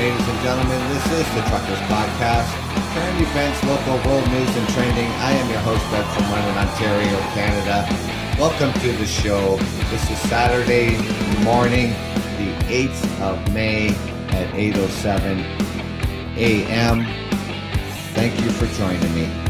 Ladies and gentlemen, this is the Truckers Podcast. Current events, local world news, and trending. I am your host, Brett from London, Ontario, Canada. Welcome to the show. This is Saturday morning, the 8th of May at 8.07 a.m. Thank you for joining me.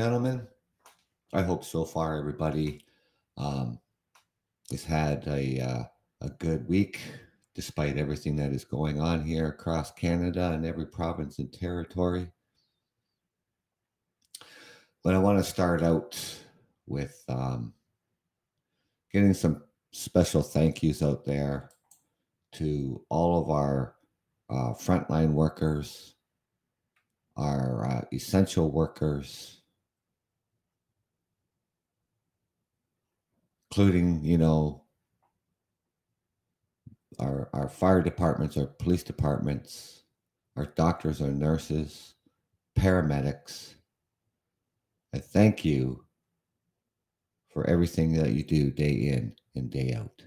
Gentlemen. I hope so far everybody um, has had a uh, a good week, despite everything that is going on here across Canada and every province and territory. But I want to start out with um, getting some special thank yous out there to all of our uh, frontline workers, our uh, essential workers, including, you know, our, our fire departments, our police departments, our doctors, our nurses, paramedics. I thank you for everything that you do day in and day out.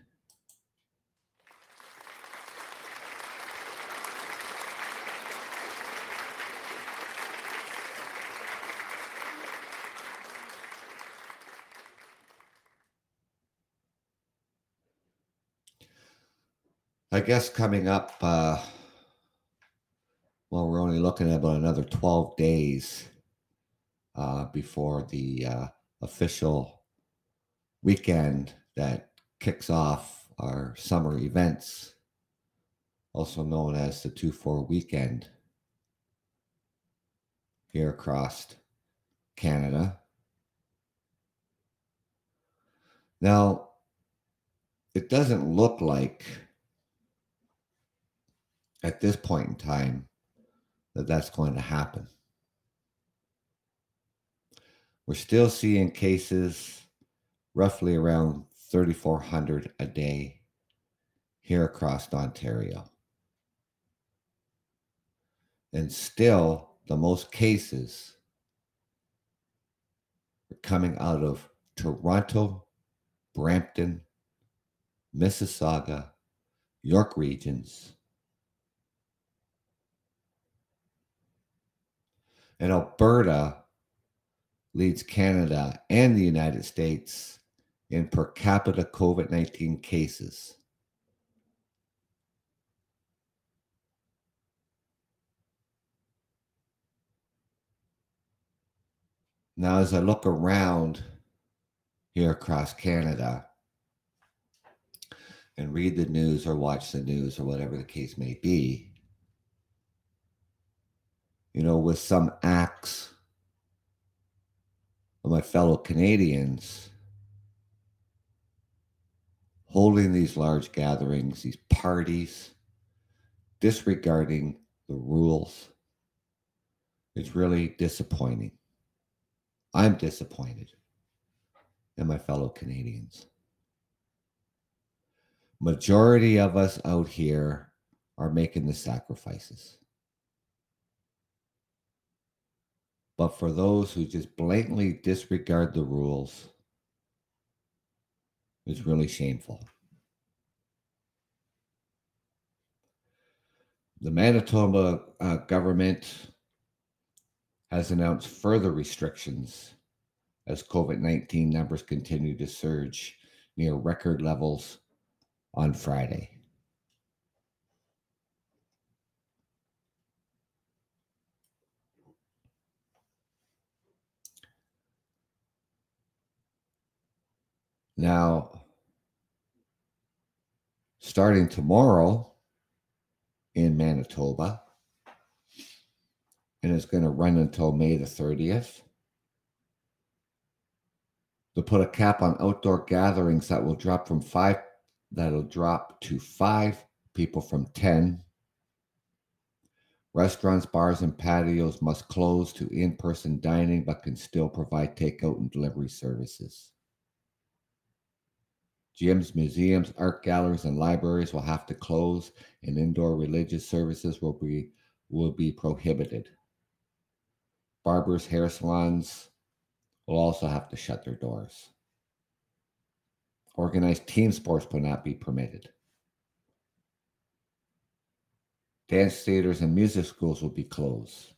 I guess coming up, uh, well, we're only looking at about another 12 days uh, before the uh, official weekend that kicks off our summer events, also known as the 2 4 weekend here across Canada. Now, it doesn't look like at this point in time that that's going to happen. We're still seeing cases roughly around 3,400 a day here across Ontario. And still, the most cases are coming out of Toronto, Brampton, Mississauga, York regions, and Alberta leads Canada and the United States in per capita COVID 19 cases. Now, as I look around here across Canada and read the news or watch the news or whatever the case may be, you know, with some acts of my fellow Canadians holding these large gatherings, these parties, disregarding the rules. It's really disappointing. I'm disappointed in my fellow Canadians. Majority of us out here are making the sacrifices. But for those who just blatantly disregard the rules, it's really shameful. The Manitoba uh, government has announced further restrictions as COVID 19 numbers continue to surge near record levels on Friday. Now, starting tomorrow in Manitoba, and it's going to run until May the 30th. To put a cap on outdoor gatherings that will drop from five, that'll drop to five people from 10. Restaurants, bars, and patios must close to in person dining but can still provide takeout and delivery services. Gyms, museums, art galleries, and libraries will have to close, and indoor religious services will be, will be prohibited. Barbers, hair salons will also have to shut their doors. Organized team sports will not be permitted. Dance theaters and music schools will be closed.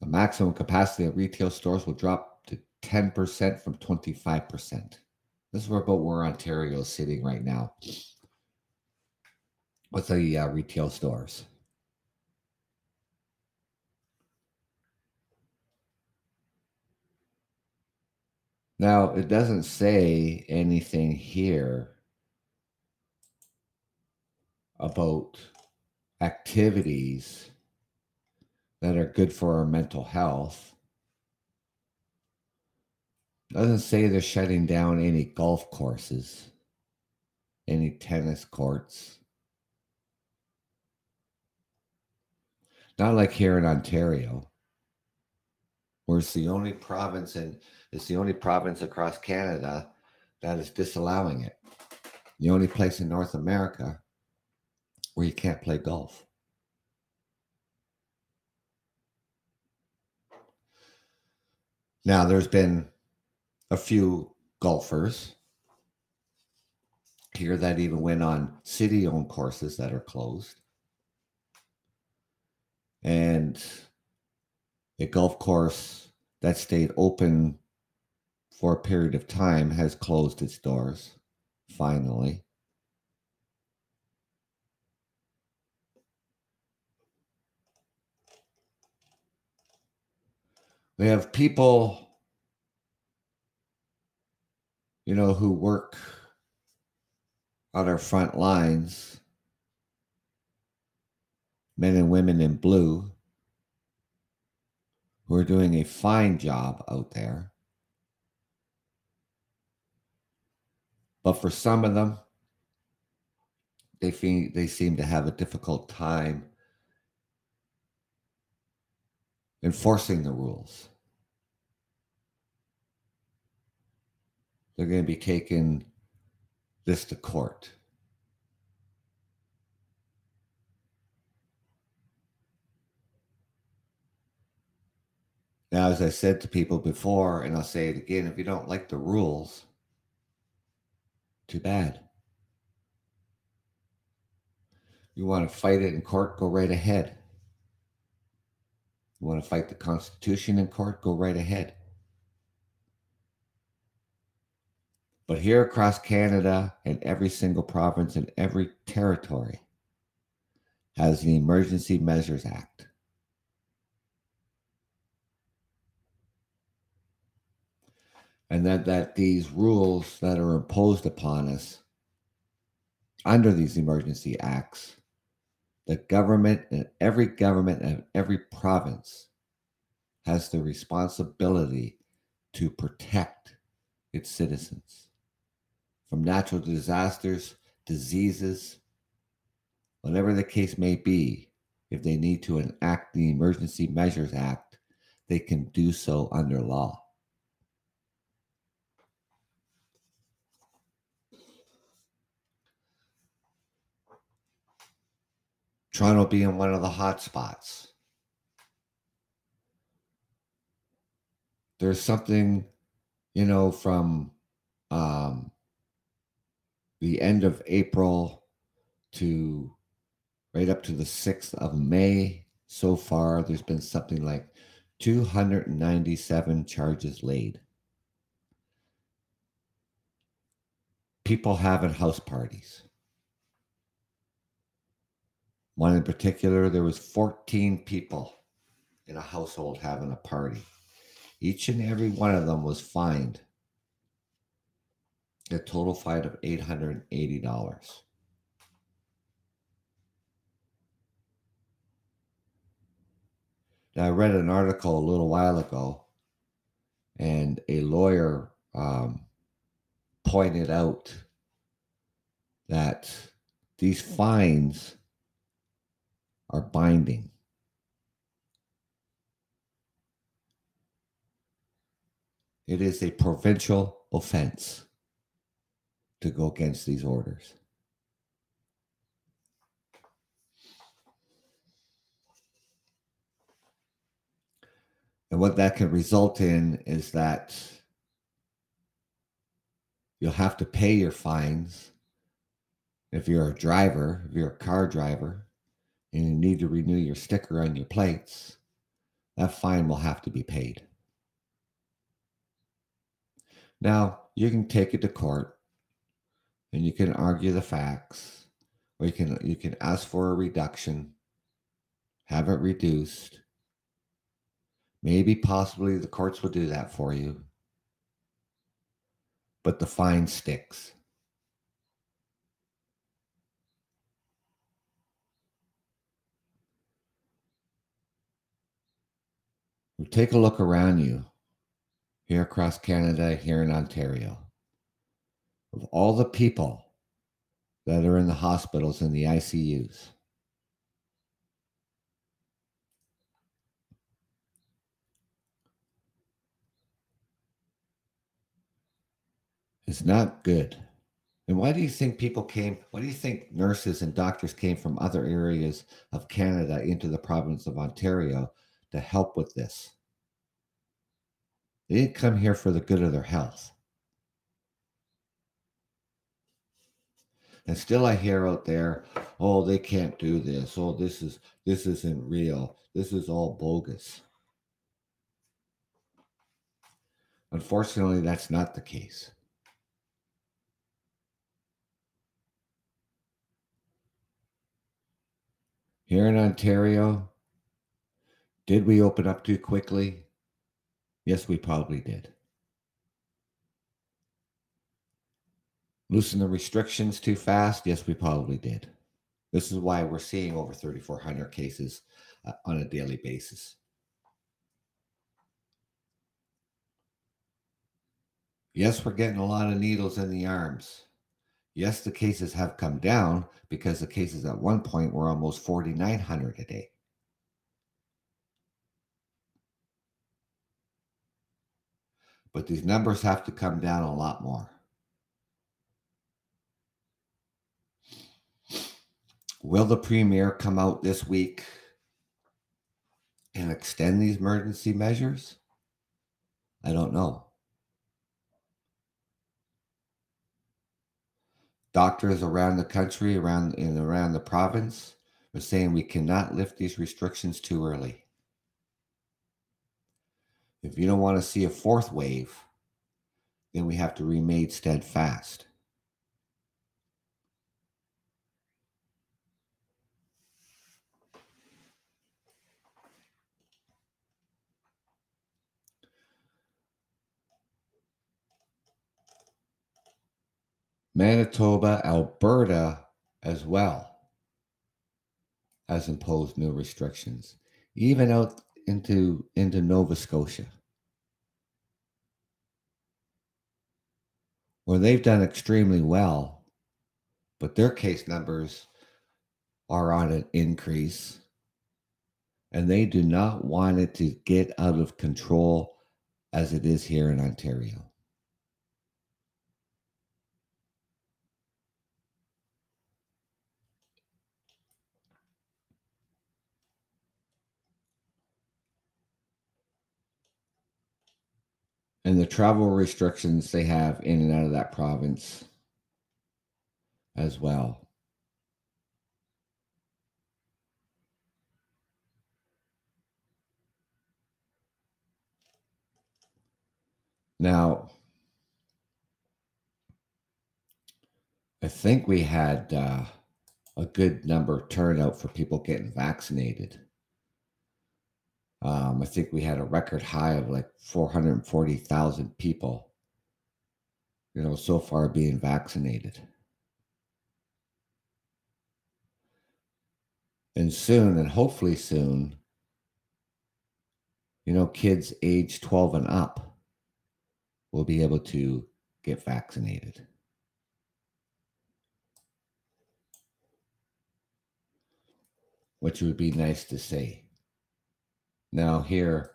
The maximum capacity of retail stores will drop 10% from 25%. This is about where Ontario is sitting right now with the uh, retail stores. Now, it doesn't say anything here about activities that are good for our mental health. Doesn't say they're shutting down any golf courses, any tennis courts. Not like here in Ontario, where it's the only province and it's the only province across Canada that is disallowing it. The only place in North America where you can't play golf. Now, there's been a few golfers here that even went on city owned courses that are closed. And a golf course that stayed open for a period of time has closed its doors finally. We have people, you know, who work on our front lines, men and women in blue, who are doing a fine job out there. But for some of them, they feel, they seem to have a difficult time enforcing the rules. They're going to be taking this to court. Now, as I said to people before, and I'll say it again if you don't like the rules, too bad. You want to fight it in court, go right ahead. You want to fight the Constitution in court, go right ahead. But here across Canada and every single province and every territory has the Emergency Measures Act. and that, that these rules that are imposed upon us under these emergency acts, the government and every government and every province has the responsibility to protect its citizens from natural disasters, diseases, whatever the case may be. If they need to enact the Emergency Measures Act, they can do so under law. Toronto being one of the hot spots. There's something, you know, from um, the end of April to right up to the 6th of May so far, there's been something like 297 charges laid. People having house parties. One in particular, there was 14 people in a household having a party. Each and every one of them was fined a total fine of $880. Now, I read an article a little while ago, and a lawyer um, pointed out that these fines are binding. It is a provincial offense to go against these orders. And what that can result in is that you'll have to pay your fines if you're a driver, if you're a car driver, and you need to renew your sticker on your plates, that fine will have to be paid. Now, you can take it to court and you can argue the facts, or you can you can ask for a reduction, have it reduced. Maybe possibly the courts will do that for you. But the fine sticks. Take a look around you here across Canada, here in Ontario. Of all the people that are in the hospitals and the ICUs, it's not good. And why do you think people came? Why do you think nurses and doctors came from other areas of Canada into the province of Ontario to help with this? They didn't come here for the good of their health. And still I hear out there, oh, they can't do this. Oh, this is this isn't real. This is all bogus. Unfortunately, that's not the case. Here in Ontario, did we open up too quickly? Yes, we probably did. Loosen the restrictions too fast? Yes, we probably did. This is why we're seeing over 3,400 cases uh, on a daily basis. Yes, we're getting a lot of needles in the arms. Yes, the cases have come down because the cases at one point were almost 4,900 a day. but these numbers have to come down a lot more. Will the premier come out this week and extend these emergency measures? I don't know. Doctors around the country, around and around the province, are saying we cannot lift these restrictions too early. If you don't want to see a fourth wave, then we have to remain steadfast. Manitoba, Alberta as well has imposed new restrictions. Even out into into Nova Scotia. Where they've done extremely well, but their case numbers are on an increase. And they do not want it to get out of control as it is here in Ontario. And the travel restrictions they have in and out of that province as well. Now, I think we had uh, a good number turnout for people getting vaccinated. Um, I think we had a record high of like 440,000 people, you know, so far being vaccinated. And soon, and hopefully soon, You know, kids age 12 and up will be able to get vaccinated. Which would be nice to say. Now, here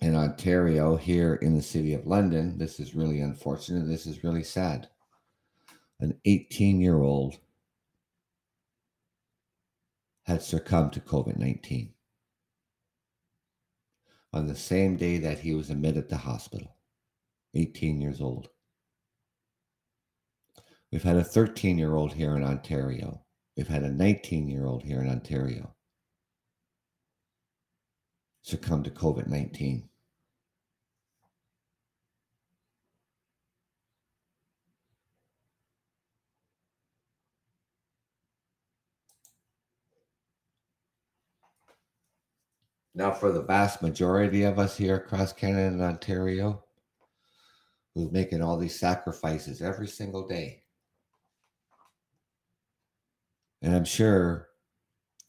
in Ontario, here in the city of London, this is really unfortunate. This is really sad. An 18 year old had succumbed to COVID 19 on the same day that he was admitted to hospital, 18 years old. We've had a 13 year old here in Ontario. We've had a 19 year old here in Ontario succumb to COVID 19. Now, for the vast majority of us here across Canada and Ontario, who's making all these sacrifices every single day, and I'm sure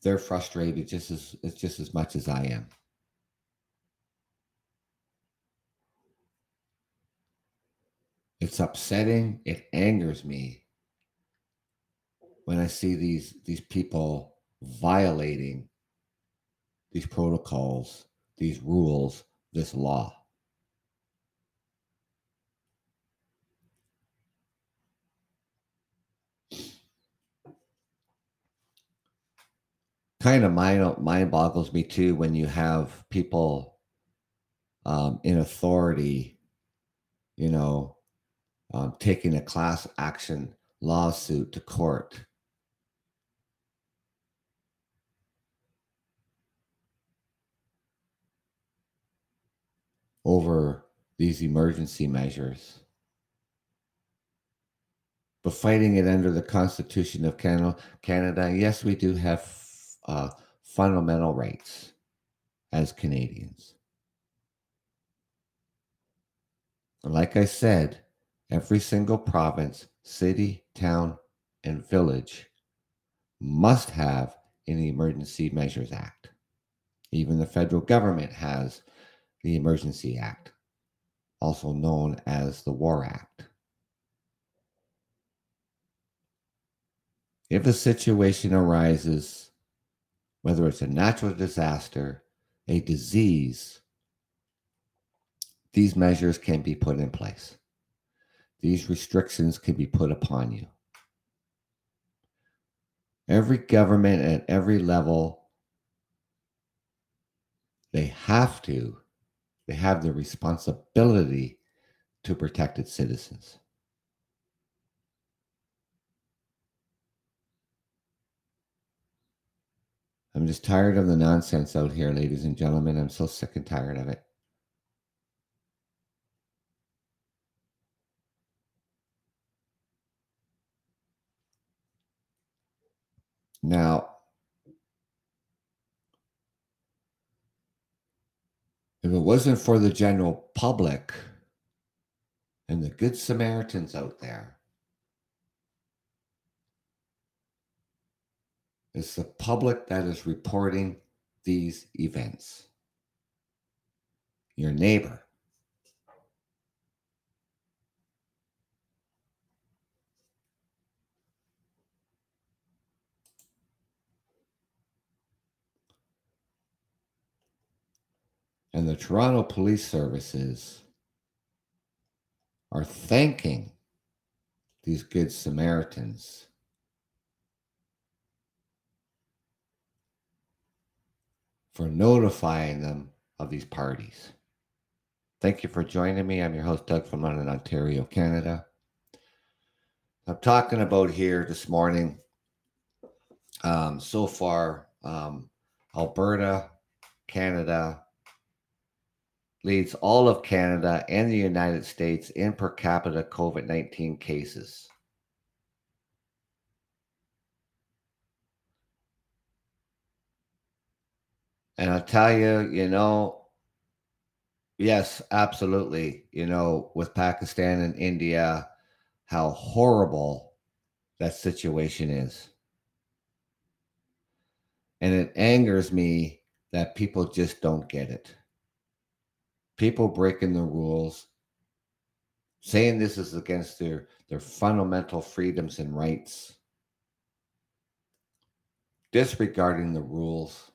they're frustrated just as just as much as I am. It's upsetting. It angers me when I see these these people violating these protocols, these rules, this law. Kind of mind, mind boggles me too when you have people um, in authority, you know, um, taking a class action lawsuit to court. Over these emergency measures. But fighting it under the Constitution of Canada, yes, we do have uh, fundamental rights as Canadians. And like I said, Every single province, city, town, and village must have an Emergency Measures Act. Even the federal government has the Emergency Act, also known as the War Act. If a situation arises, whether it's a natural disaster, a disease, these measures can be put in place. These restrictions can be put upon you. Every government at every level, they have to, they have the responsibility to protect its citizens. I'm just tired of the nonsense out here, ladies and gentlemen. I'm so sick and tired of it. Now, if it wasn't for the general public and the good Samaritans out there, it's the public that is reporting these events. Your neighbor, and the Toronto Police Services are thanking these good Samaritans for notifying them of these parties. Thank you for joining me. I'm your host, Doug from London, Ontario, Canada. I'm talking about here this morning. Um, so far, um, Alberta, Canada, leads all of Canada and the United States in per capita COVID 19 cases. And I'll tell you, you know, yes, absolutely. You know, with Pakistan and India, how horrible that situation is. And it angers me that people just don't get it. People breaking the rules, saying this is against their, their fundamental freedoms and rights, disregarding the rules.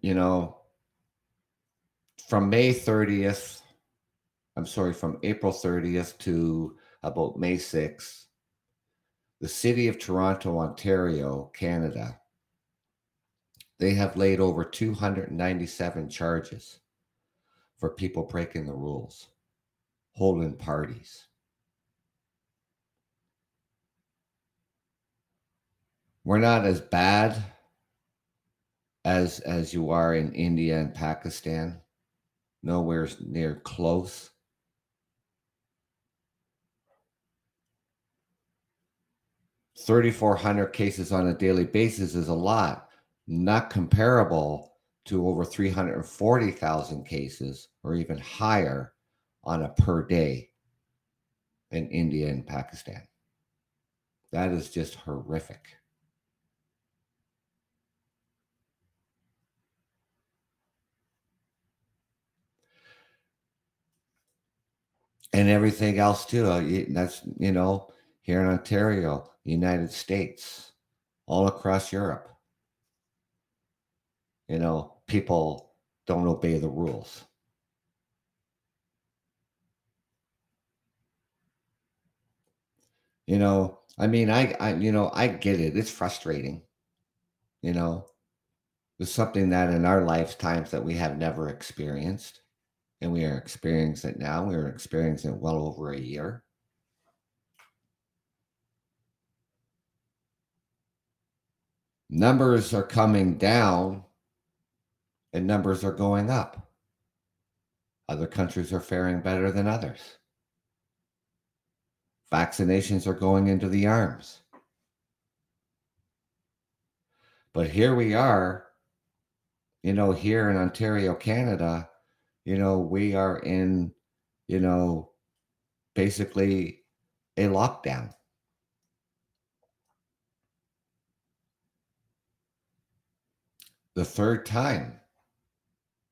You know, from May 30th, I'm sorry, from April 30th to about May 6th, the city of Toronto, Ontario, Canada, they have laid over 297 charges for people breaking the rules, holding parties. We're not as bad as as you are in India and Pakistan. Nowhere near close. 3,400 cases on a daily basis is a lot, not comparable to over 340,000 cases or even higher on a per day in India and Pakistan. That is just horrific. And everything else too. Uh, that's you know here in Ontario, United States, all across Europe. You know, people don't obey the rules. You know, I mean, I, I, you know, I get it. It's frustrating. You know, it's something that in our lifetimes that we have never experienced, and we are experiencing it now. We are experiencing it well over a year. Numbers are coming down and numbers are going up. Other countries are faring better than others. Vaccinations are going into the arms. But here we are, you know, here in Ontario, Canada, you know, we are in, you know, basically a lockdown. The third time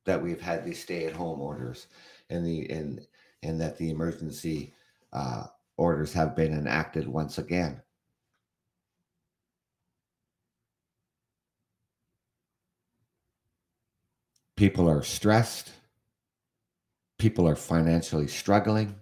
that we've had these stay-at-home orders and the and and that the emergency uh, orders have been enacted once again. People are stressed. People are financially struggling.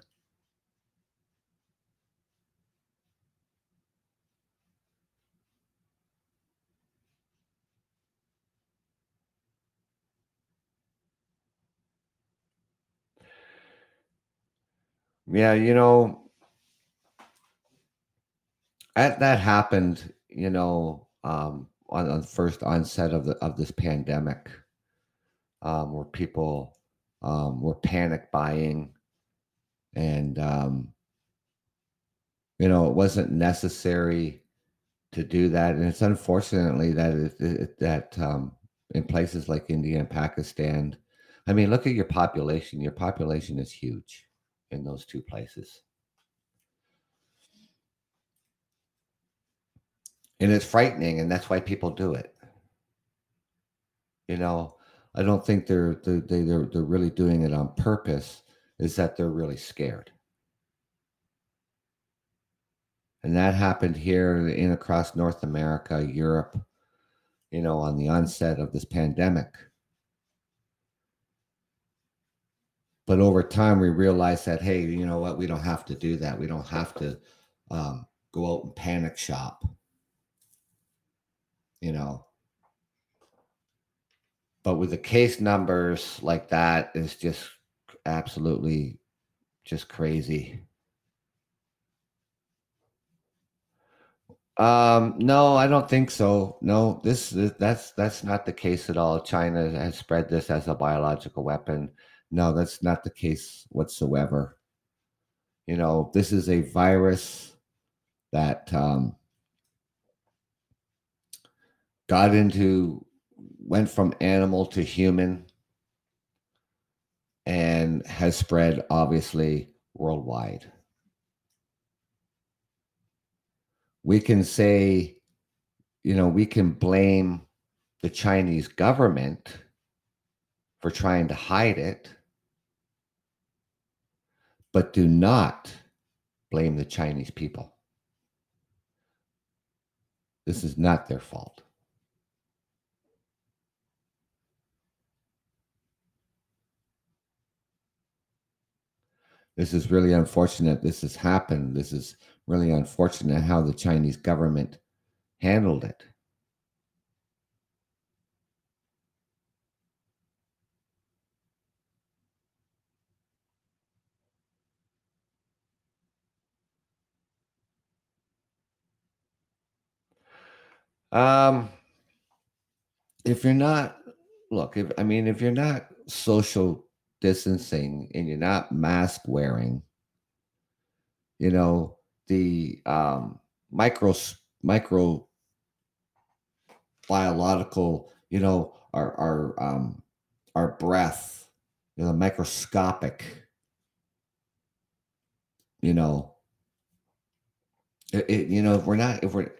Yeah, you know, that that happened, you know, um, on, on the first onset of the of this pandemic, um, where people um, were panic buying, and um, you know, it wasn't necessary to do that, and it's unfortunately that it, it, that um, in places like India and Pakistan, I mean, look at your population. Your population is huge in those two places. And it's frightening, and that's why people do it. You know, I don't think they're they're they're, they're really doing it on purpose. Is that they're really scared. And that happened here in across North America, Europe, you know, on the onset of this pandemic. But over time we realized that hey you know what? We don't have to do that. We don't have to um, go out and panic shop. You know? But with the case numbers like that is just absolutely just crazy. Um no i don't think so. No this that's that's not the case at all. China has spread this as a biological weapon no, that's not the case whatsoever. You know, this is a virus that um, got into, went from animal to human, and has spread obviously worldwide. we can say, you know, we can blame the Chinese government for trying to hide it, but do not blame the Chinese people. This is not their fault. This is really unfortunate. This has happened. This is really unfortunate how the Chinese government handled it. Um, if you're not, look, if I mean, if you're not social distancing and you're not mask wearing, you know, the um, micro micro biological, you know, our our um, our breath, you know, microscopic, you know, it, it, you know, if we're not if we're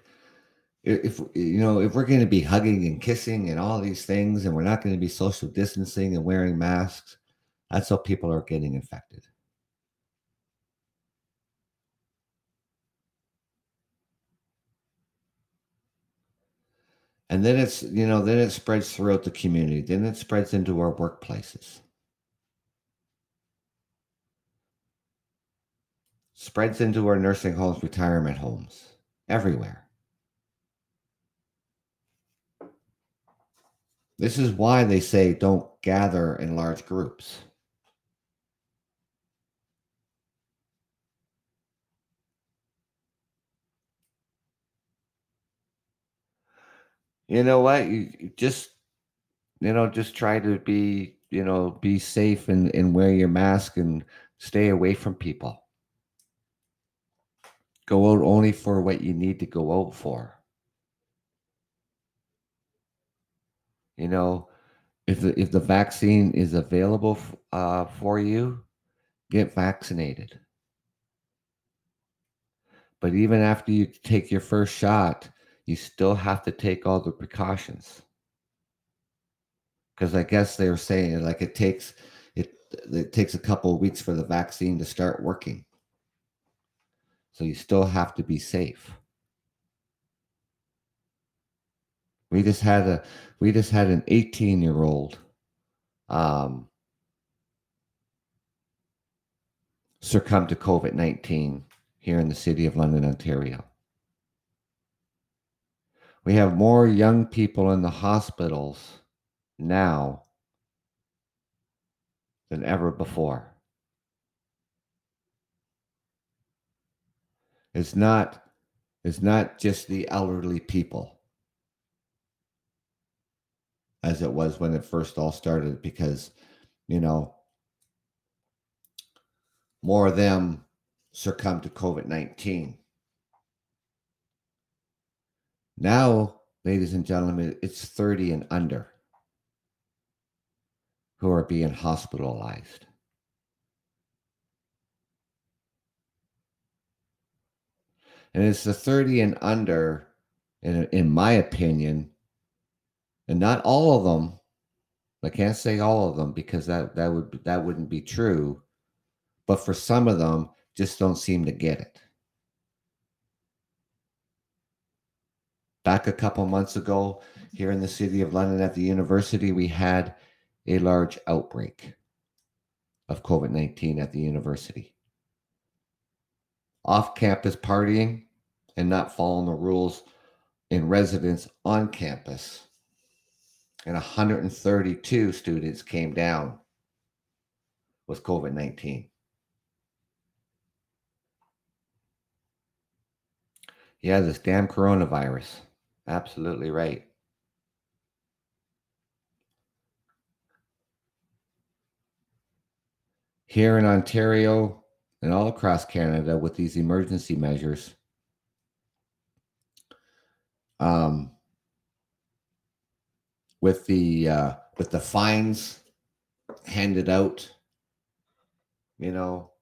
if you know if we're going to be hugging and kissing and all these things and we're not going to be social distancing and wearing masks that's how people are getting infected. And then it's you know then it spreads throughout the community. Then it spreads into our workplaces. Spreads into our nursing homes retirement homes everywhere This is why they say don't gather in large groups. You know what? You, just, you know, just try to be, you know, be safe and, and wear your mask and stay away from people. Go out only for what you need to go out for. You know, if the, if the vaccine is available uh, for you, get vaccinated. But even after you take your first shot, you still have to take all the precautions. Because I guess they were saying like it takes it it takes a couple of weeks for the vaccine to start working. So you still have to be safe. We just had a we just had an 18 year old um, succumb to COVID 19 here in the city of London, Ontario. We have more young people in the hospitals now than ever before. It's not it's not just the elderly people as it was when it first all started because, you know, more of them succumbed to COVID 19. Now, ladies and gentlemen, it's 30 and under who are being hospitalized. And it's the 30 and under, in, in my opinion, and not all of them. I can't say all of them because that that would that wouldn't be true. But for some of them, just don't seem to get it. Back a couple months ago, here in the city of London at the university, we had a large outbreak of COVID 19 at the university. Off campus partying and not following the rules in residence on campus and 132 students came down with COVID 19. Yeah, this damn coronavirus. Absolutely right. Here in Ontario and all across Canada, with these emergency measures, um, with the uh, with the fines handed out. You know,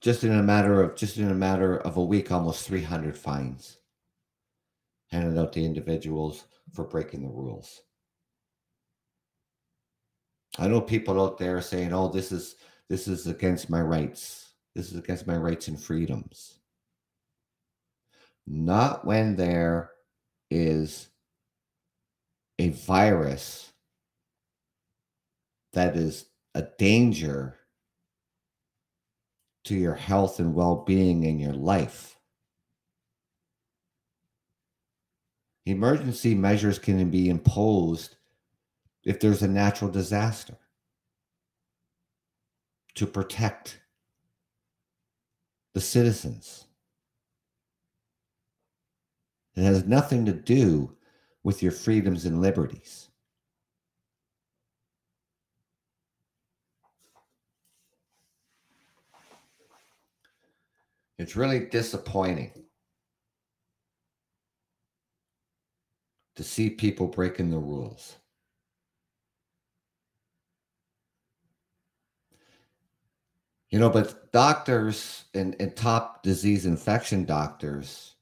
just in a matter of just in a matter of a week, almost 300 fines handed out to individuals for breaking the rules. I know people out there saying, "Oh, this is this is against my rights. This is against my rights and freedoms." Not when there is a virus that is a danger to your health and well-being in your life. Emergency measures can be imposed if there's a natural disaster to protect the citizens. It has nothing to do with your freedoms and liberties. It's really disappointing to see people breaking the rules. You know, but doctors and, and top disease infection doctors,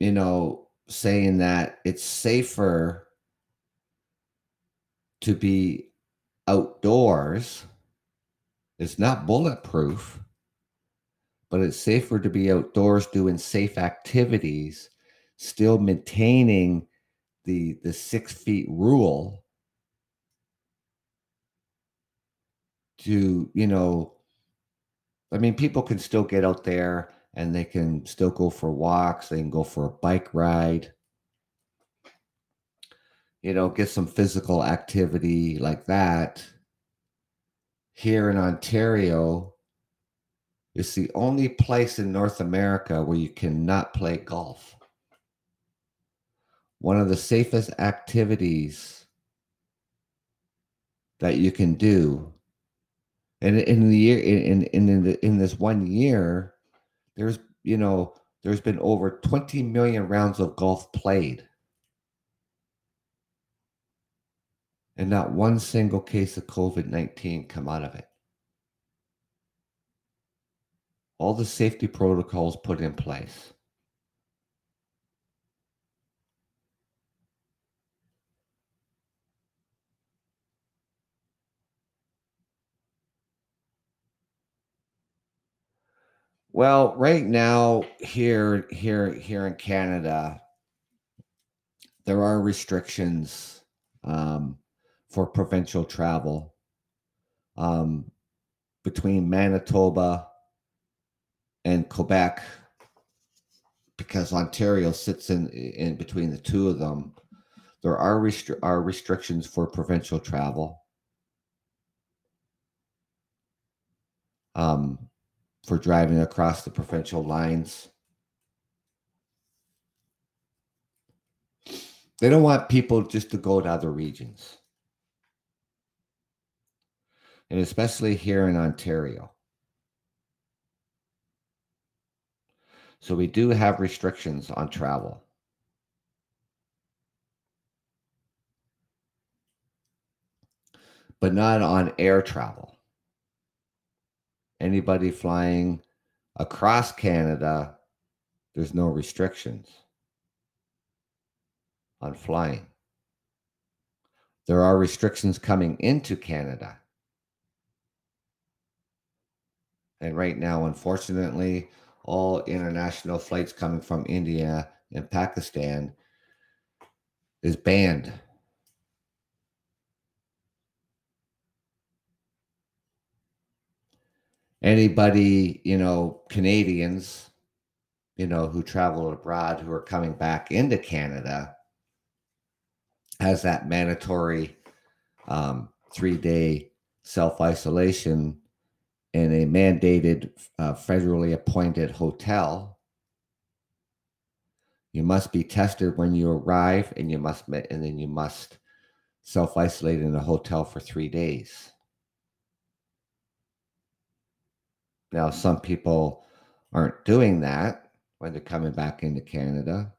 you know, saying that it's safer to be outdoors. It's not bulletproof, but it's safer to be outdoors doing safe activities, still maintaining the the six feet rule to, you know, I mean, people can still get out there and they can still go for walks, they can go for a bike ride, you know, get some physical activity like that. Here in Ontario, it's the only place in North America where you cannot play golf. One of the safest activities that you can do and in the year in in in, the, in this one year there's you know there's been over 20 million rounds of golf played. And not one single case of covid-19 come out of it. All the safety protocols put in place Well, right now here here here in Canada, there are restrictions um, for provincial travel um, between Manitoba and Quebec because Ontario sits in in between the two of them. There are restri- are restrictions for provincial travel. Um, for driving across the provincial lines. They don't want people just to go to other regions. And especially here in Ontario. So we do have restrictions on travel. But not on air travel anybody flying across Canada, there's no restrictions on flying. There are restrictions coming into Canada. And right now, unfortunately, all international flights coming from India and Pakistan is banned anybody, you know, Canadians, you know, who travel abroad who are coming back into Canada has that mandatory um, three day self isolation in a mandated uh, federally appointed hotel. You must be tested when you arrive, and you must and then you must self isolate in a hotel for three days. Now, some people aren't doing that when they're coming back into Canada.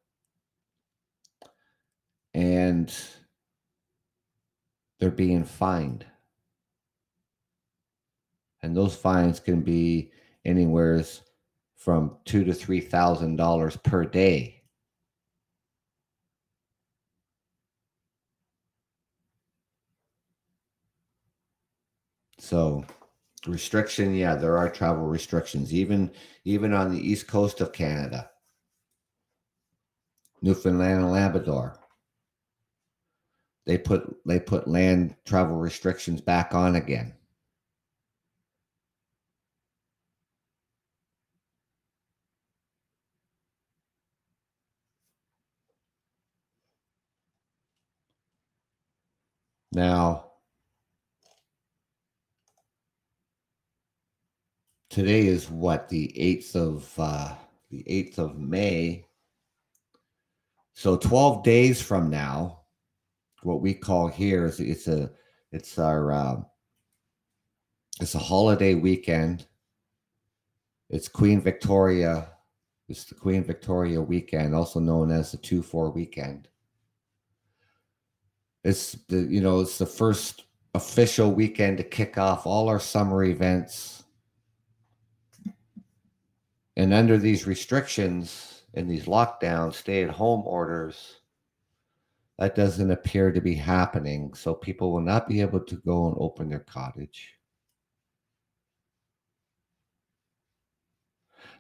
And they're being fined. And those fines can be anywhere from two to three thousand dollars per day. So restriction, yeah, there are travel restrictions, even even on the east coast of Canada. Newfoundland and Labrador. They put they put land travel restrictions back on again. Now, today is what the 8th of uh, the 8th of May. So 12 days from now, what we call here is it's a it's our uh, it's a holiday weekend. It's Queen Victoria. It's the Queen Victoria weekend, also known as the two four weekend. It's the you know it's the first official weekend to kick off all our summer events. And under these restrictions and these lockdowns, stay at home orders, that doesn't appear to be happening. So people will not be able to go and open their cottage.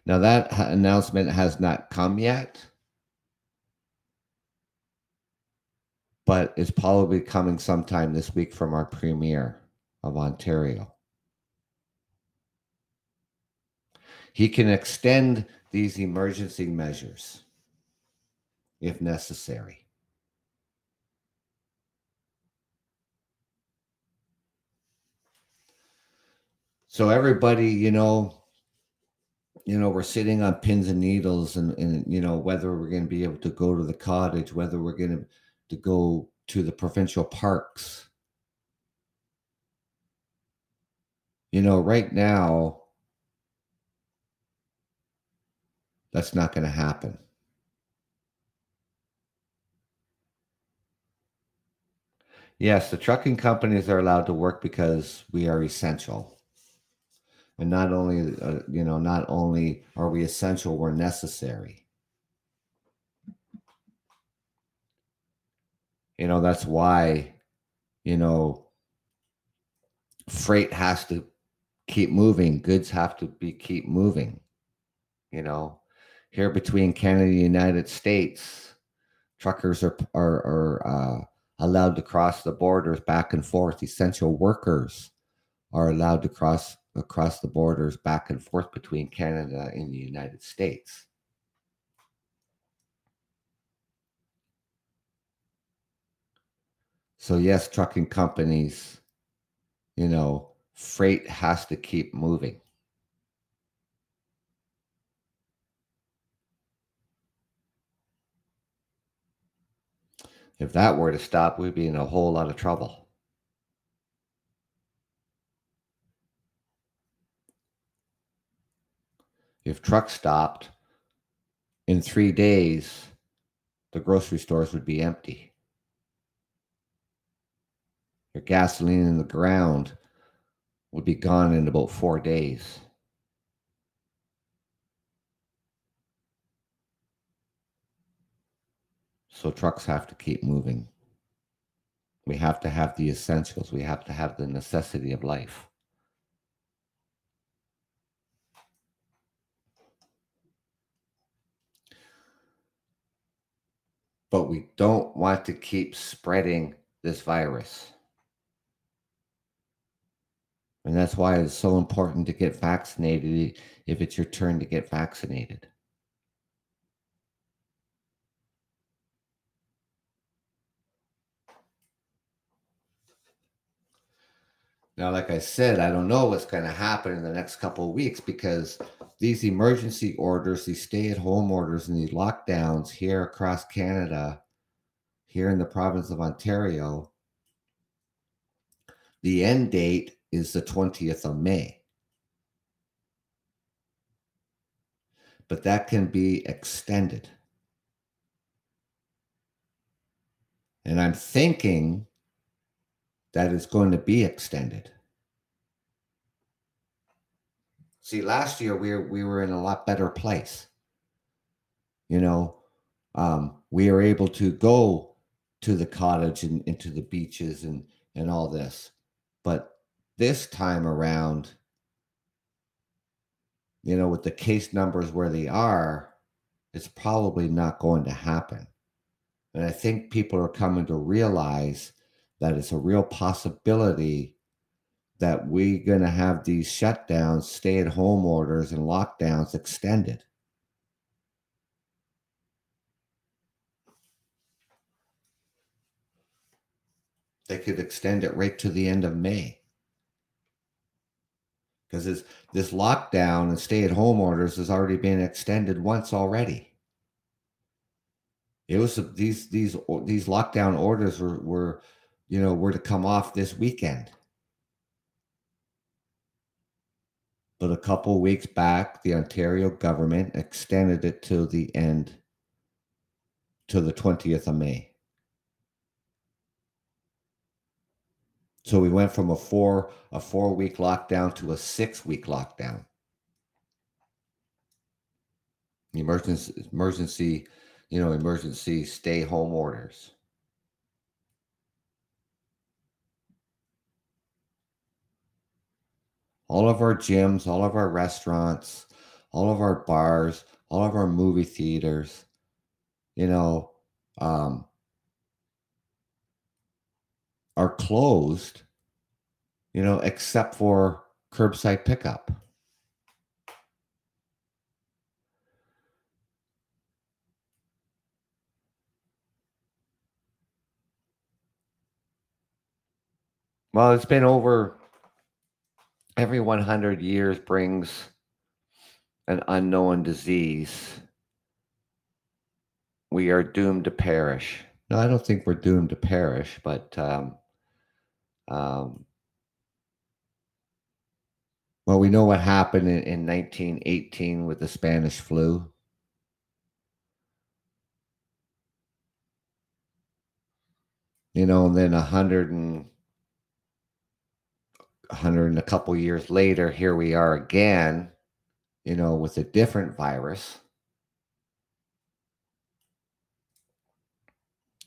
Now, that announcement has not come yet, but is probably coming sometime this week from our Premier of Ontario. He can extend these emergency measures if necessary. So everybody, you know, you know, we're sitting on pins and needles and, and you know, whether we're going to be able to go to the cottage, whether we're going to, to go to the provincial parks. You know, right now, that's not going to happen. Yes, the trucking companies are allowed to work because we are essential. And not only uh, you know not only are we essential we're necessary. You know that's why you know freight has to keep moving. Goods have to be keep moving you know here between canada and the united states truckers are are, are uh, allowed to cross the borders back and forth essential workers are allowed to cross across the borders back and forth between Canada and the United States. So, yes, trucking companies, you know, freight has to keep moving. If that were to stop, we'd be in a whole lot of trouble. if trucks stopped in three days, the grocery stores would be empty. Your gasoline in the ground would be gone in about four days. So trucks have to keep moving. We have to have the essentials. We have to have the necessity of life. but we don't want to keep spreading this virus. And that's why it's so important to get vaccinated if it's your turn to get vaccinated. Now, like I said, I don't know what's going to happen in the next couple of weeks because these emergency orders, these stay at home orders, and these lockdowns here across Canada, here in the province of Ontario, the end date is the 20th of May. But that can be extended. And I'm thinking that is going to be extended. See, last year we were, we were in a lot better place. You know, um, we are able to go to the cottage and into the beaches and and all this, but this time around, you know, with the case numbers where they are, it's probably not going to happen. And I think people are coming to realize that it's a real possibility that we're going to have these shutdowns, stay at home orders, and lockdowns extended. They could extend it right to the end of May. Because this, this lockdown and stay at home orders has already been extended once already. It was these these these lockdown orders were, were you know were to come off this weekend. But a couple weeks back, the Ontario government extended it to the end, to the 20th of May. So we went from a four a four week lockdown to a six week lockdown. Emergency emergency, you know, emergency stay home orders. All of our gyms, all of our restaurants, all of our bars, all of our movie theaters, you know, um, are closed, you know, except for curbside pickup. Well, it's been over every 100 years brings an unknown disease. We are doomed to perish. No, I don't think we're doomed to perish, but um, um, well, we know what happened in, in 1918 with the Spanish flu. You know, and then a hundred and 100 and a couple years later, here we are again, you know, with a different virus.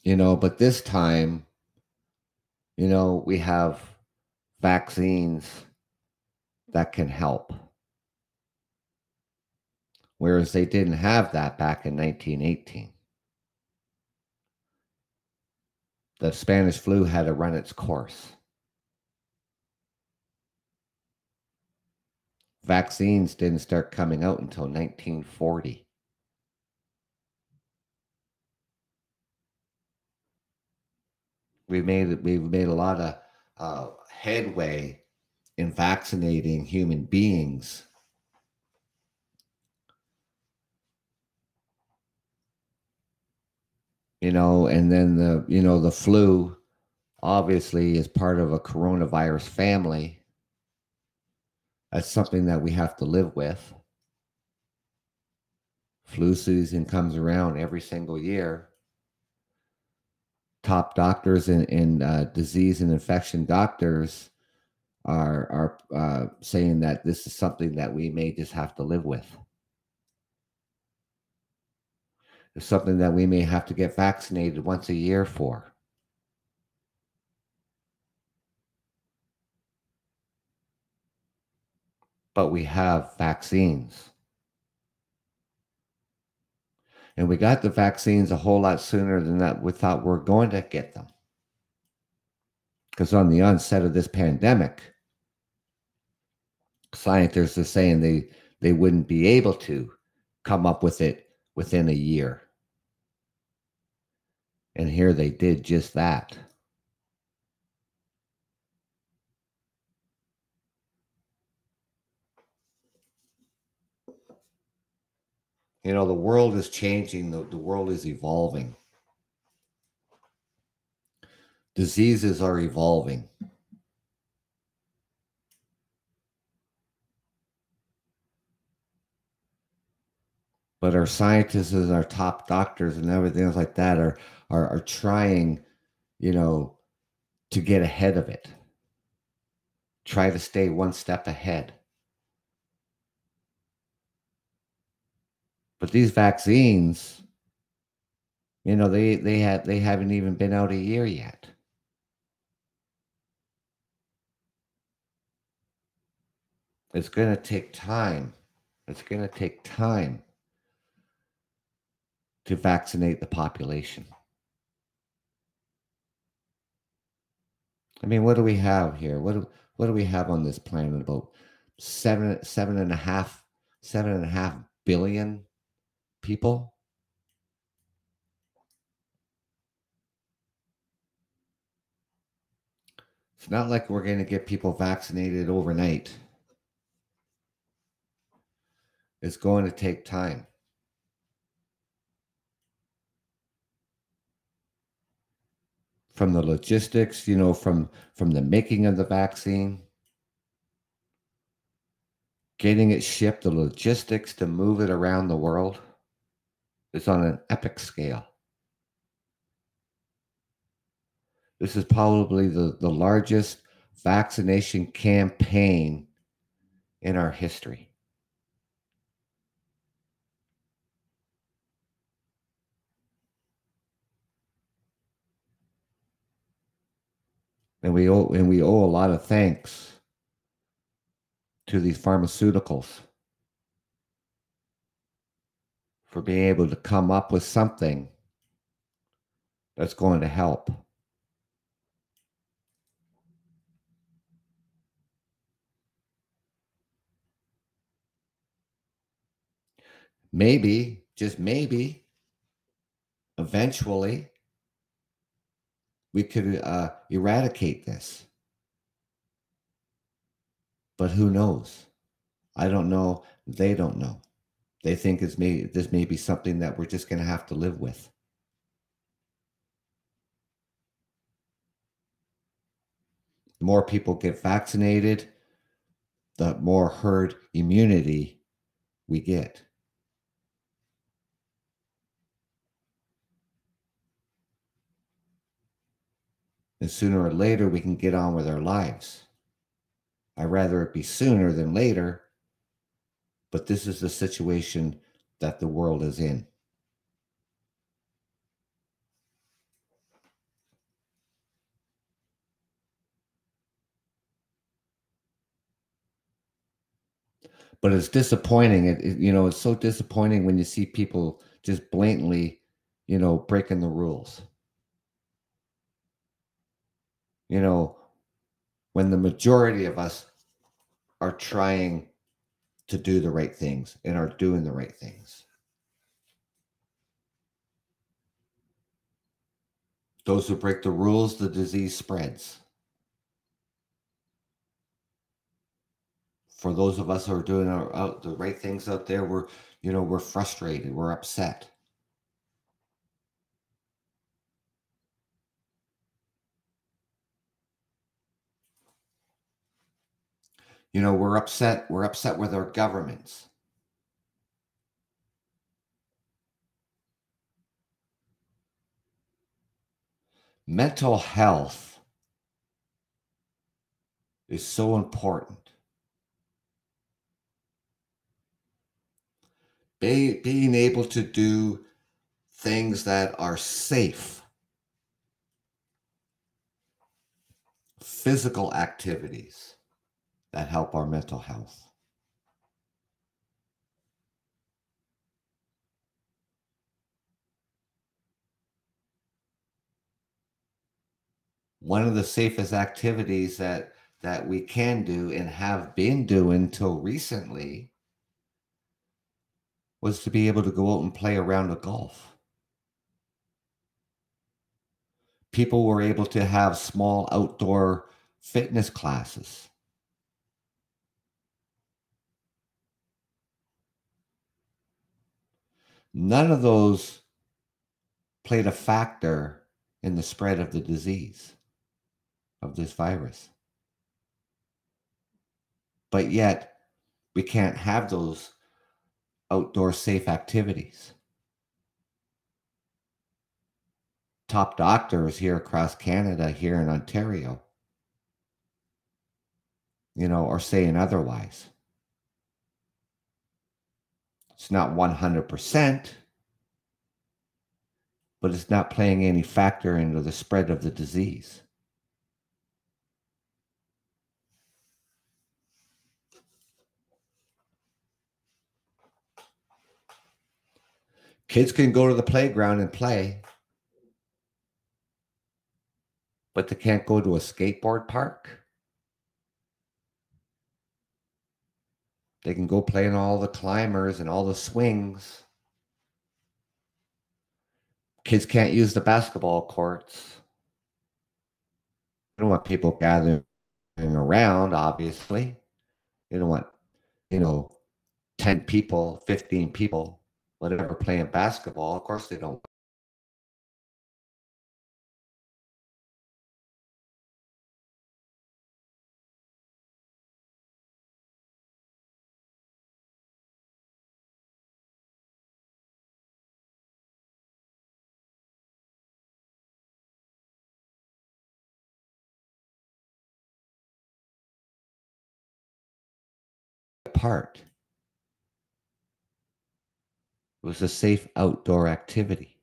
You know, but this time, you know, we have vaccines that can help. Whereas they didn't have that back in 1918. The Spanish flu had to run its course. Vaccines didn't start coming out until 1940. We've made we've made a lot of uh, headway in vaccinating human beings. You know, and then the you know the flu obviously is part of a coronavirus family that's something that we have to live with. Flu season comes around every single year. Top doctors and, uh, disease and infection doctors are are uh, saying that this is something that we may just have to live with. It's something that we may have to get vaccinated once a year for. But we have vaccines. And we got the vaccines a whole lot sooner than that we thought we are going to get them. Because on the onset of this pandemic, scientists are saying they, they wouldn't be able to come up with it within a year. And here they did just that. You know, the world is changing, the, the world is evolving. Diseases are evolving. But our scientists and our top doctors and everything else like that are, are, are trying, you know, to get ahead of it. Try to stay one step ahead. But these vaccines, you know, they they had they haven't even been out a year yet. It's going to take time. It's going to take time to vaccinate the population. I mean, what do we have here? What do, what do we have on this planet? About seven seven and a half seven and a half billion people. It's not like we're going to get people vaccinated overnight. It's going to take time. From the logistics, you know, from from the making of the vaccine, getting it shipped, the logistics to move it around the world is on an epic scale. This is probably the, the largest vaccination campaign in our history. and we owe and we owe a lot of thanks to these pharmaceuticals for being able to come up with something that's going to help. Maybe, just maybe, eventually, we could uh, eradicate this. But who knows? I don't know. They don't know. They think it's may this may be something that we're just going to have to live with. The more people get vaccinated, the more herd immunity we get. and sooner or later we can get on with our lives. I'd rather it be sooner than later, but this is the situation that the world is in. But it's disappointing. It, it, you know, it's so disappointing when you see people just blatantly, you know, breaking the rules you know, when the majority of us are trying to do the right things and are doing the right things. Those who break the rules, the disease spreads. For those of us who are doing our, out, the right things out there, we're, you know, we're frustrated, we're upset. You know, we're upset. We're upset with our governments. Mental health is so important. Be, being able to do things that are safe, physical activities that help our mental health. One of the safest activities that that we can do and have been doing till recently was to be able to go out and play a round of golf. People were able to have small outdoor fitness classes. None of those played a factor in the spread of the disease of this virus. But yet, we can't have those outdoor safe activities. Top doctors here across Canada, here in Ontario, you know, are saying otherwise. It's not 100%, but it's not playing any factor into the spread of the disease. Kids can go to the playground and play, but they can't go to a skateboard park. They can go play in all the climbers and all the swings. Kids can't use the basketball courts. You don't want people gathering around, obviously. You don't want, you know, 10 people, 15 people whatever playing basketball. Of course, they don't. Apart. It was a safe outdoor activity.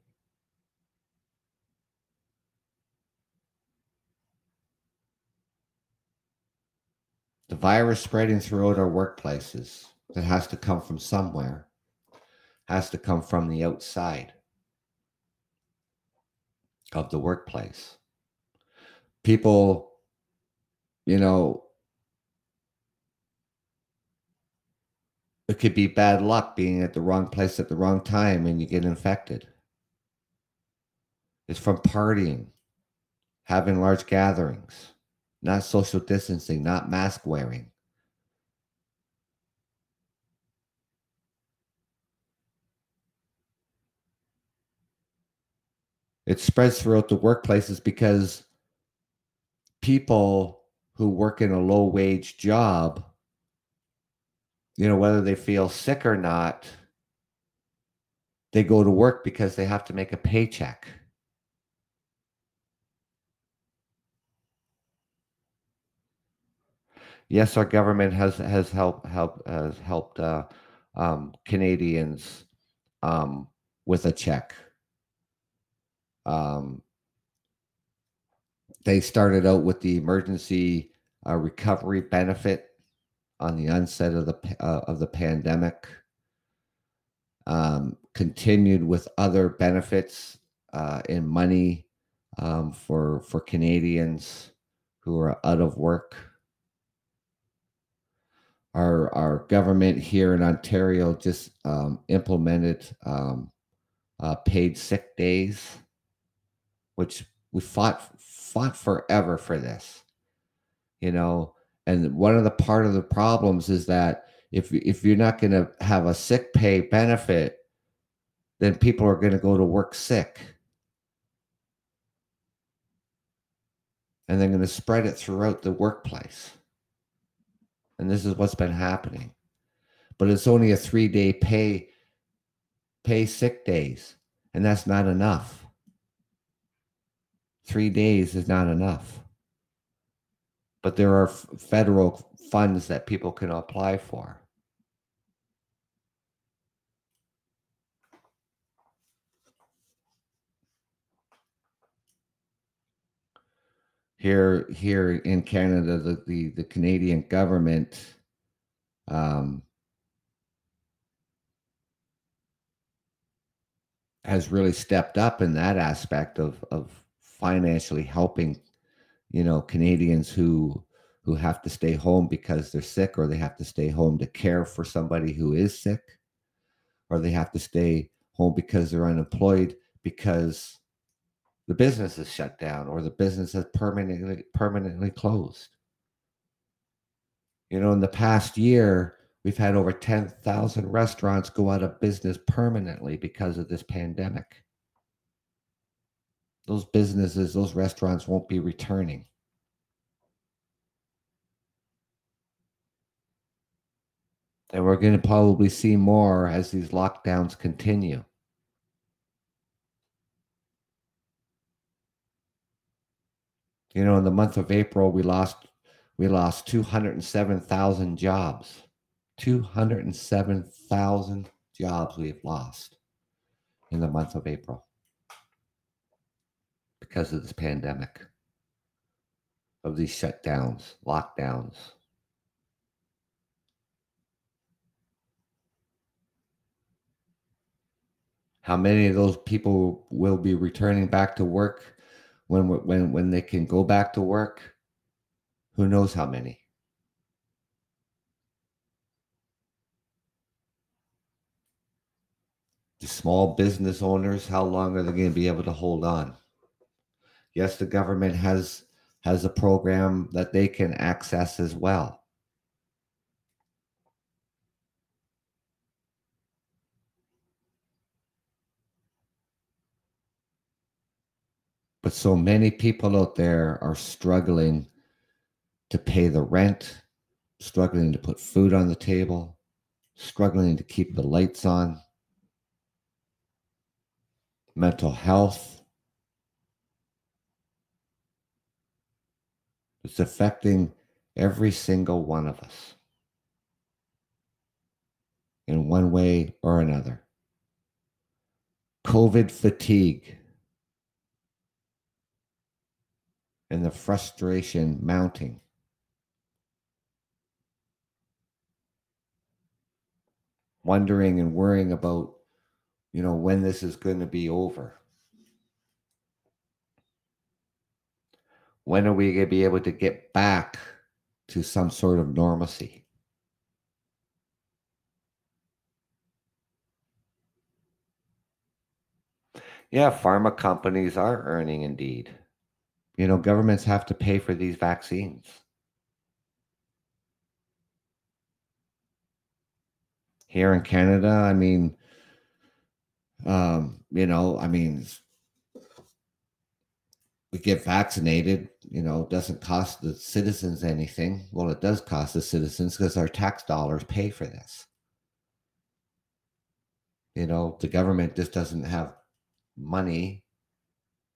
The virus spreading throughout our workplaces that has to come from somewhere, has to come from the outside of the workplace. People, you know, it could be bad luck being at the wrong place at the wrong time and you get infected. It's from partying, having large gatherings, not social distancing, not mask wearing. It spreads throughout the workplaces because people who work in a low wage job you know, whether they feel sick or not, they go to work because they have to make a paycheck. Yes, our government has has helped help has helped uh, um, Canadians um, with a check. Um, they started out with the emergency uh, recovery benefit on the onset of the uh, of the pandemic. Um, continued with other benefits uh, in money um, for for Canadians who are out of work. Our our government here in Ontario just um, implemented um, uh, paid sick days, which we fought fought forever for this. You know, and one of the part of the problems is that if if you're not going to have a sick pay benefit, then people are going to go to work sick. And they're going to spread it throughout the workplace. And this is what's been happening. But it's only a 3-day pay pay sick days, and that's not enough. 3 days is not enough but there are federal funds that people can apply for. Here, here in Canada, the the, the Canadian government um, has really stepped up in that aspect of of financially helping you know Canadians who who have to stay home because they're sick or they have to stay home to care for somebody who is sick or they have to stay home because they're unemployed because the business is shut down or the business is permanently permanently closed. You know in the past year we've had over 10,000 restaurants go out of business permanently because of this pandemic those businesses, those restaurants won't be returning. And we're going to probably see more as these lockdowns continue. You know, in the month of April, we lost we lost 207,000 jobs. 207,000 jobs we have lost in the month of April because of this pandemic, of these shutdowns, lockdowns. How many of those people will be returning back to work when when when they can go back to work? Who knows how many? The small business owners, how long are they going to be able to hold on? Yes, the government has has a program that they can access as well. But so many people out there are struggling to pay the rent, struggling to put food on the table, struggling to keep the lights on, mental health. It's affecting every single one of us in one way or another. COVID fatigue and the frustration mounting. Wondering and worrying about, you know, when this is going to be over. When are we going to be able to get back to some sort of normalcy? Yeah, pharma companies are earning indeed. You know, governments have to pay for these vaccines. Here in Canada, I mean, um, you know, I mean, we get vaccinated, you know, doesn't cost the citizens anything. Well, it does cost the citizens because our tax dollars pay for this. You know, the government just doesn't have money,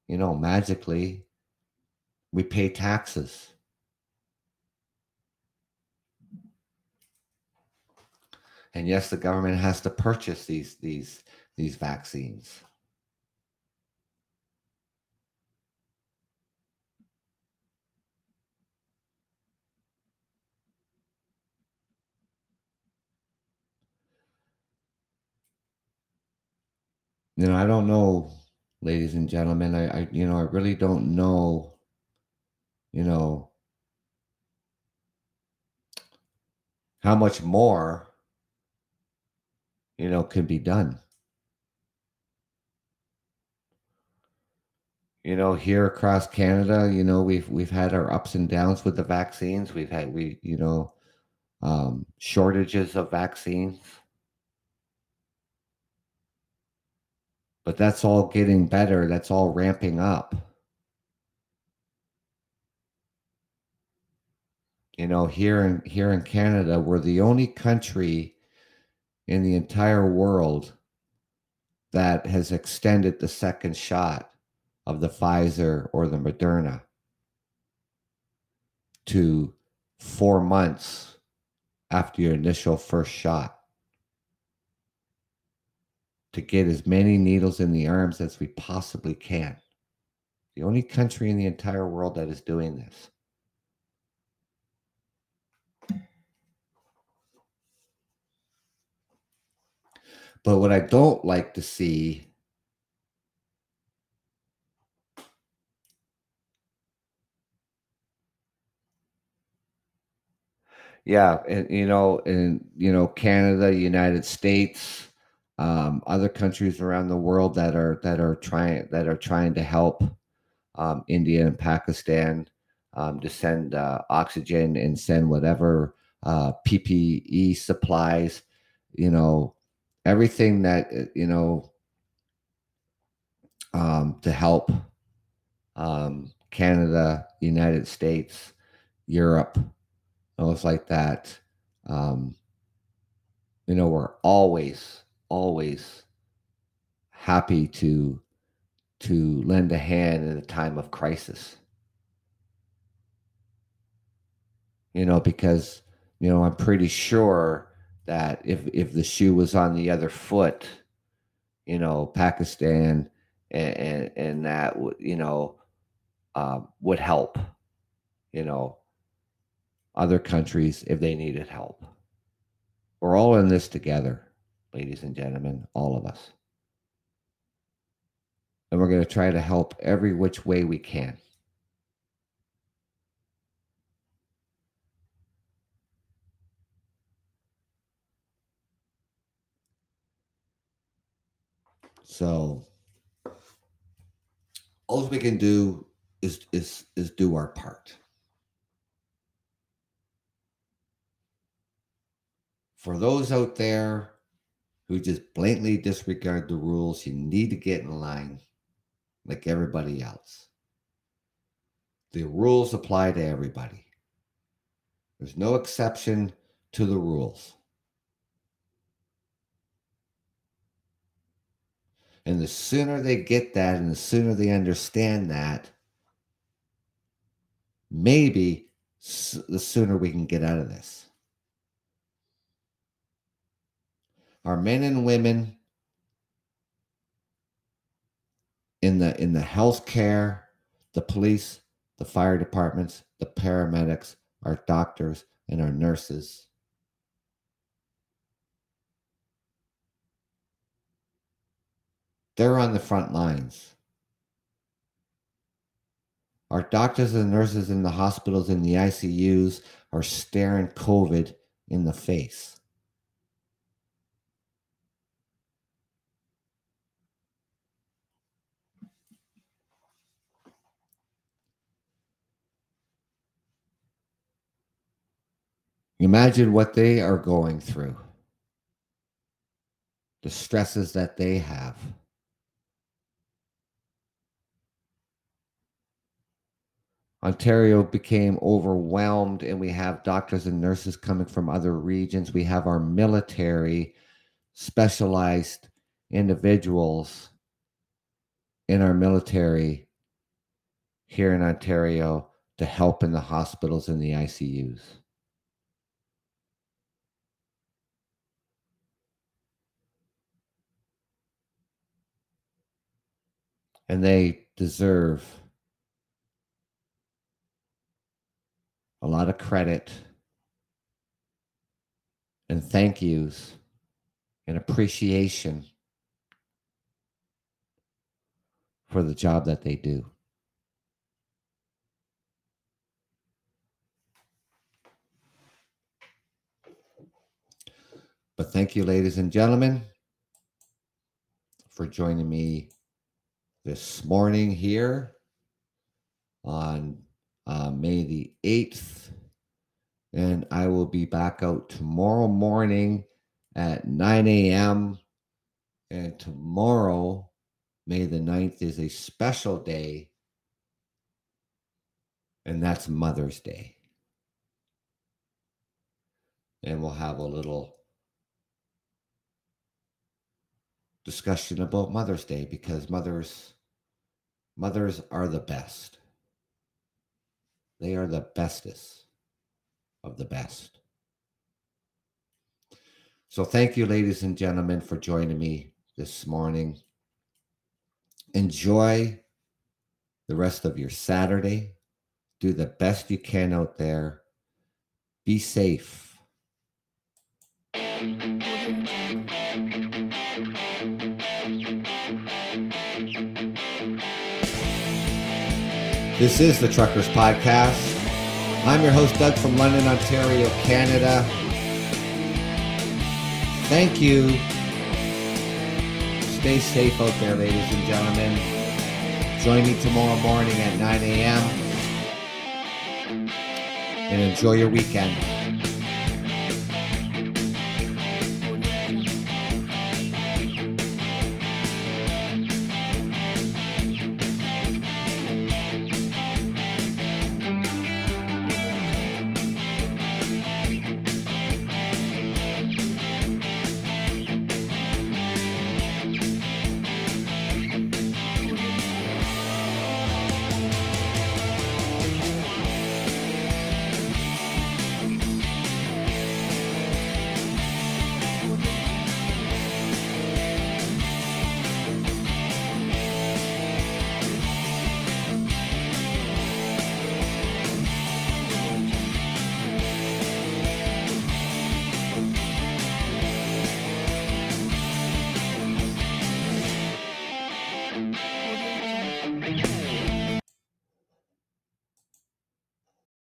you know, magically we pay taxes. And yes, the government has to purchase these these these vaccines. You know, I don't know, ladies and gentlemen. I, I you know, I really don't know you know, how much more, you know, can be done. You know, here across Canada, you know, we've we've had our ups and downs with the vaccines. We've had we, you know, um, shortages of vaccines. But that's all getting better. That's all ramping up. you know here in here in canada we're the only country in the entire world that has extended the second shot of the pfizer or the moderna to four months after your initial first shot to get as many needles in the arms as we possibly can. The only country in the entire world that is doing this. But what I don't like to see yeah, and you know, in you know, Canada, United States, um, other countries around the world that are that are trying that are trying to help um, India and Pakistan um, to send uh, oxygen and send whatever uh, PPE supplies, you know, everything that uh, you know um, to help um, Canada, United States, Europe, those like that. Um, you know, we're always, always happy to to lend a hand in a time of crisis. You know, because you know, I'm pretty sure that if if the shoe was on the other foot, you know, Pakistan and and, and that would you know uh, would help, you know, other countries if they needed help. We're all in this together, ladies and gentlemen, all of us. And we're going to try to help every which way we can. So all we can do is is is do our part. For those out there who just blatantly disregard the rules, you need to get in line like everybody else. The rules apply to everybody. There's no exception to the rules. And the sooner they get that and the sooner they understand that, maybe the sooner we can get out of this. Our men and women in the in the healthcare, the police, the fire departments, the paramedics, our doctors, and our nurses They're on the front lines. Our doctors and nurses in the hospitals in the ICUs are staring COVID in the face. Imagine what they are going through, the stresses that they have. Ontario became overwhelmed, and we have doctors and nurses coming from other regions. We have our military, specialized individuals in our military here in Ontario to help in the hospitals and the ICUs. And they deserve a lot of credit and thank yous and appreciation for the job that they do. But thank you, ladies and gentlemen, for joining me this morning here on uh, May the 8th. And I will be back out tomorrow morning at 9 a.m. And tomorrow, May the 9th, is a special day, and that's Mother's Day. And we'll have a little discussion about Mother's Day because mothers mothers are the best. They are the bestest of the best. So, thank you, ladies and gentlemen, for joining me this morning. Enjoy the rest of your Saturday. Do the best you can out there. Be safe. This is the Truckers Podcast. I'm your host, Doug from London, Ontario, Canada. Thank you. Stay safe out there, ladies and gentlemen. Join me tomorrow morning at 9 a.m. and enjoy your weekend.